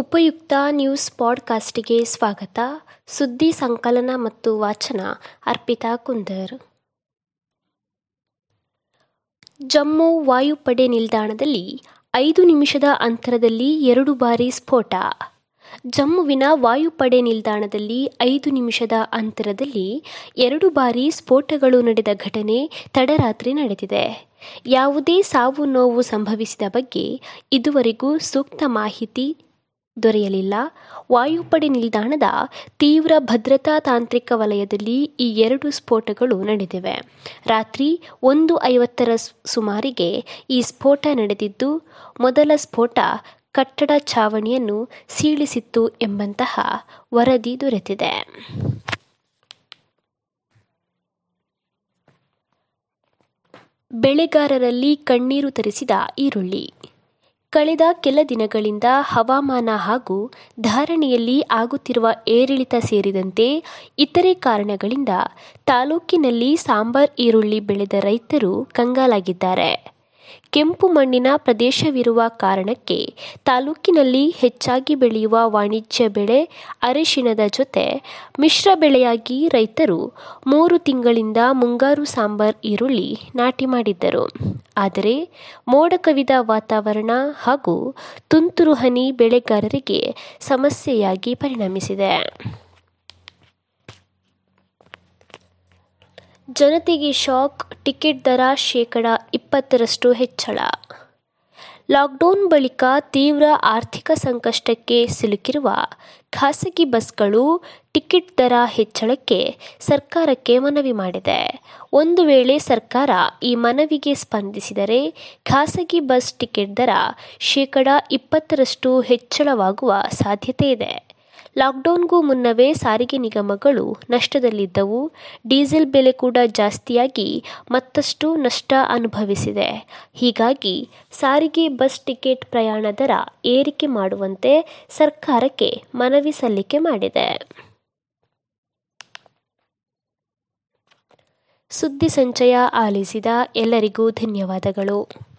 ಉಪಯುಕ್ತ ನ್ಯೂಸ್ ಪಾಡ್ಕಾಸ್ಟ್ಗೆ ಸ್ವಾಗತ. ಸುದ್ದಿ ಸಂಕಲನ ಮತ್ತು ವಾಚನ, ಅರ್ಪಿತಾ ಕುಂದರ್. ಜಮ್ಮು ವಾಯುಪಡೆ ನಿಲ್ದಾಣದಲ್ಲಿ ಐದು ನಿಮಿಷದ ಅಂತರದಲ್ಲಿ ಎರಡು ಬಾರಿ ಸ್ಫೋಟ. ಜಮ್ಮುವಿನ ವಾಯುಪಡೆ ನಿಲ್ದಾಣದಲ್ಲಿ ಐದು ನಿಮಿಷದ ಅಂತರದಲ್ಲಿ ಎರಡು ಬಾರಿ ಸ್ಫೋಟಗಳು ನಡೆದ ಘಟನೆ ತಡರಾತ್ರಿ ನಡೆದಿದೆ. ಯಾವುದೇ ಸಾವು ನೋವು ಸಂಭವಿಸಿದ ಬಗ್ಗೆ ಇದುವರೆಗೂ ಸೂಕ್ತ ಮಾಹಿತಿ ದೊರೆಯಲಿಲ್ಲ. ವಾಯುಪಡೆ ನಿಲ್ದಾಣದ ತೀವ್ರ ಭದ್ರತಾ ತಾಂತ್ರಿಕ ವಲಯದಲ್ಲಿ ಈ ಎರಡು ಸ್ಫೋಟಗಳು ನಡೆದಿವೆ. ರಾತ್ರಿ ಒಂದು ಐವತ್ತರ ಸುಮಾರಿಗೆ ಈ ಸ್ಫೋಟ ನಡೆದಿದ್ದು, ಮೊದಲ ಸ್ಫೋಟ ಕಟ್ಟಡ ಛಾವಣಿಯನ್ನು ಸೀಳಿಸಿತ್ತು ಎಂಬಂತಹ ವರದಿ ದೊರೆತಿದೆ. ಬೆಳೆಗಾರರಲ್ಲಿ ಕಣ್ಣೀರು ತರಿಸಿದ ಈರುಳ್ಳಿ. ಕಳೆದ ಕೆಲ ದಿನಗಳಿಂದ ಹವಾಮಾನ ಹಾಗೂ ಧಾರಣೆಯಲ್ಲಿ ಆಗುತ್ತಿರುವ ಏರಿಳಿತ ಸೇರಿದಂತೆ ಇತರೆ ಕಾರಣಗಳಿಂದ ತಾಲೂಕಿನಲ್ಲಿ ಸಾಂಬಾರ್ ಈರುಳ್ಳಿ ಬೆಳೆದ ರೈತರು ಕಂಗಾಲಾಗಿದ್ದಾರೆ. ಕೆಂಪು ಮಣ್ಣಿನ ಪ್ರದೇಶವಿರುವ ಕಾರಣಕ್ಕೆ ತಾಲೂಕಿನಲ್ಲಿ ಹೆಚ್ಚಾಗಿ ಬೆಳೆಯುವ ವಾಣಿಜ್ಯ ಬೆಳೆ ಅರಿಶಿಣದ ಜೊತೆ ಮಿಶ್ರ ಬೆಳೆಯಾಗಿ ರೈತರು ಮೂರು ತಿಂಗಳಿಂದ ಮುಂಗಾರು ಸಾಂಬಾರ್ ಈರುಳ್ಳಿ ನಾಟಿ ಮಾಡಿದ್ದರು. ಆದರೆ ಮೋಡ ಕವಿದ ವಾತಾವರಣ ಹಾಗೂ ತುಂತುರು ಹನಿ ಬೆಳೆಗಾರರಿಗೆ ಸಮಸ್ಯೆಯಾಗಿ ಪರಿಣಮಿಸಿದೆ. ಜನತೆಗೆ ಶಾಕ್, ಟಿಕೆಟ್ ದರ ಶೇಕಡ ಇಪ್ಪತ್ತರಷ್ಟು ಹೆಚ್ಚಳ. ಲಾಕ್ಡೌನ್ ಬಳಿಕ ತೀವ್ರ ಆರ್ಥಿಕ ಸಂಕಷ್ಟಕ್ಕೆ ಸಿಲುಕಿರುವ ಖಾಸಗಿ ಬಸ್ಗಳು ಟಿಕೆಟ್ ದರ ಹೆಚ್ಚಳಕ್ಕೆ ಸರ್ಕಾರಕ್ಕೆ ಮನವಿ ಮಾಡಿದೆ. ಒಂದು ವೇಳೆ ಸರ್ಕಾರ ಈ ಮನವಿಗೆ ಸ್ಪಂದಿಸಿದರೆ ಖಾಸಗಿ ಬಸ್ ಟಿಕೆಟ್ ದರ ಶೇಕಡಾ ಇಪ್ಪತ್ತರಷ್ಟು ಹೆಚ್ಚಳವಾಗುವ ಸಾಧ್ಯತೆ ಇದೆ. ಲಾಕ್ಡೌನ್ಗೂ ಮುನ್ನವೇ ಸಾರಿಗೆ ನಿಗಮಗಳು ನಷ್ಟದಲ್ಲಿದ್ದವು. ಡೀಸೆಲ್ ಬೆಲೆ ಕೂಡ ಜಾಸ್ತಿಯಾಗಿ ಮತ್ತಷ್ಟು ನಷ್ಟ ಅನುಭವಿಸಿದೆ. ಹೀಗಾಗಿ ಸಾರಿಗೆ ಬಸ್ ಟಿಕೆಟ್ ಪ್ರಯಾಣ ದರ ಏರಿಕೆ ಮಾಡುವಂತೆ ಸರ್ಕಾರಕ್ಕೆ ಮನವಿ ಸಲ್ಲಿಕೆ ಮಾಡಿದೆ. ಸುದ್ದಿ ಸಂಚಯ ಆಲಿಸಿದ ಎಲ್ಲರಿಗೂ ಧನ್ಯವಾದಗಳು.